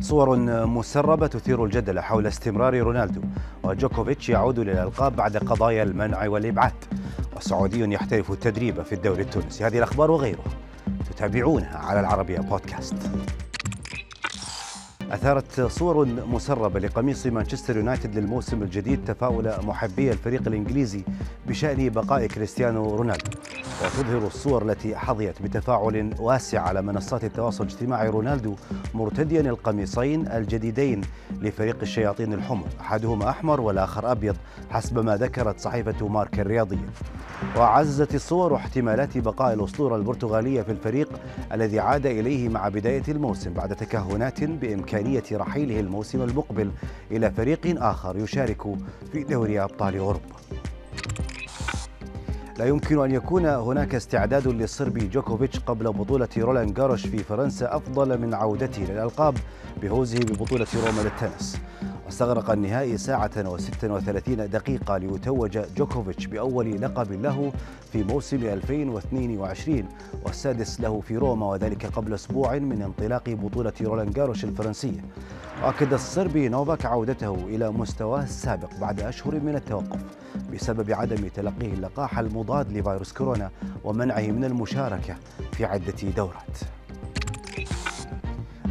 صور مسربة تثير الجدل حول استمرار رونالدو وجوكوفيتش يعود للألقاب بعد قضايا المنع والإبعاد. وسعودي يحترف التدريب في الدوري التونسي. هذه الأخبار وغيرها تتابعونها على العربية بودكاست. أثارت صور مسربة لقميص مانشستر يونايتد للموسم الجديد تفاؤل محبي الفريق الإنجليزي بشأن بقاء كريستيانو رونالدو. وتظهر الصور التي حظيت بتفاعل واسع على منصات التواصل الاجتماعي رونالدو مرتديا القميصين الجديدين لفريق الشياطين الحمر أحدهما أحمر والآخر أبيض حسب ما ذكرت صحيفة مارك الرياضية. وعززت الصور احتمالات بقاء الأسطورة البرتغالية في الفريق الذي عاد إليه مع بداية الموسم بعد تكهنات بإمكانية رحيله الموسم المقبل إلى فريق آخر يشارك في دوري أبطال أوروبا. لا يمكن أن يكون هناك استعداد للصربي جوكوفيتش قبل بطولة رولان جاروش في فرنسا أفضل من عودته للألقاب بفوزه ببطولة روما للتنس. واستغرق النهائي ساعة و36 دقيقة ليتوج جوكوفيتش بأول لقب له في موسم 2022 والسادس له في روما وذلك قبل أسبوع من انطلاق بطولة رولان جاروس الفرنسية وأكد الصربي نوفاك عودته إلى مستواه السابق بعد أشهر من التوقف. بسبب عدم تلقيه اللقاح المضاد لفيروس كورونا ومنعه من المشاركة في عدة دورات.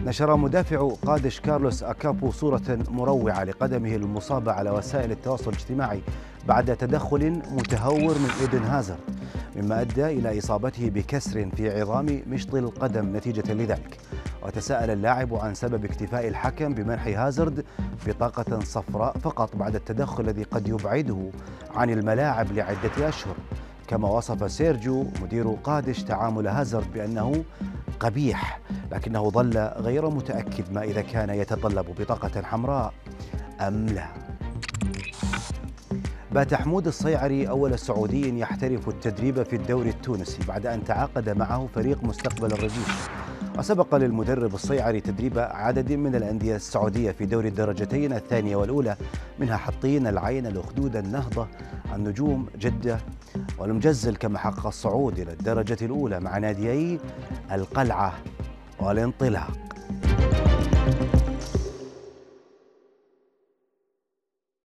نشر مدافع قادش كارلوس أكابو صورة مروعة لقدمه المصابة على وسائل التواصل الاجتماعي بعد تدخل متهور من إيدن هازارد مما أدى إلى إصابته بكسر في عظام مشط القدم نتيجة لذلك. وتساءل اللاعب عن سبب اكتفاء الحكم بمنح هازارد بطاقة صفراء فقط بعد التدخل الذي قد يبعده عن الملاعب لعدة أشهر. كما وصف سيرجيو مدير قادش تعامل هازارد بأنه قبيح لكنه ظل غير متأكد ما إذا كان يتطلب بطاقة حمراء أم لا. بات حمود الصيعري أول سعودي يحترف التدريب في الدوري التونسي بعد أن تعاقد معه فريق مستقبل الرجيش وسبق للمدرب الصيعري تدريب عدد من الأندية السعودية في دوري الدرجتين الثانية والأولى منها حطين العين الأخدود النهضة النجوم جدة والمجزل كما حقق الصعود إلى الدرجة الأولى مع ناديي القلعة والانطلاق.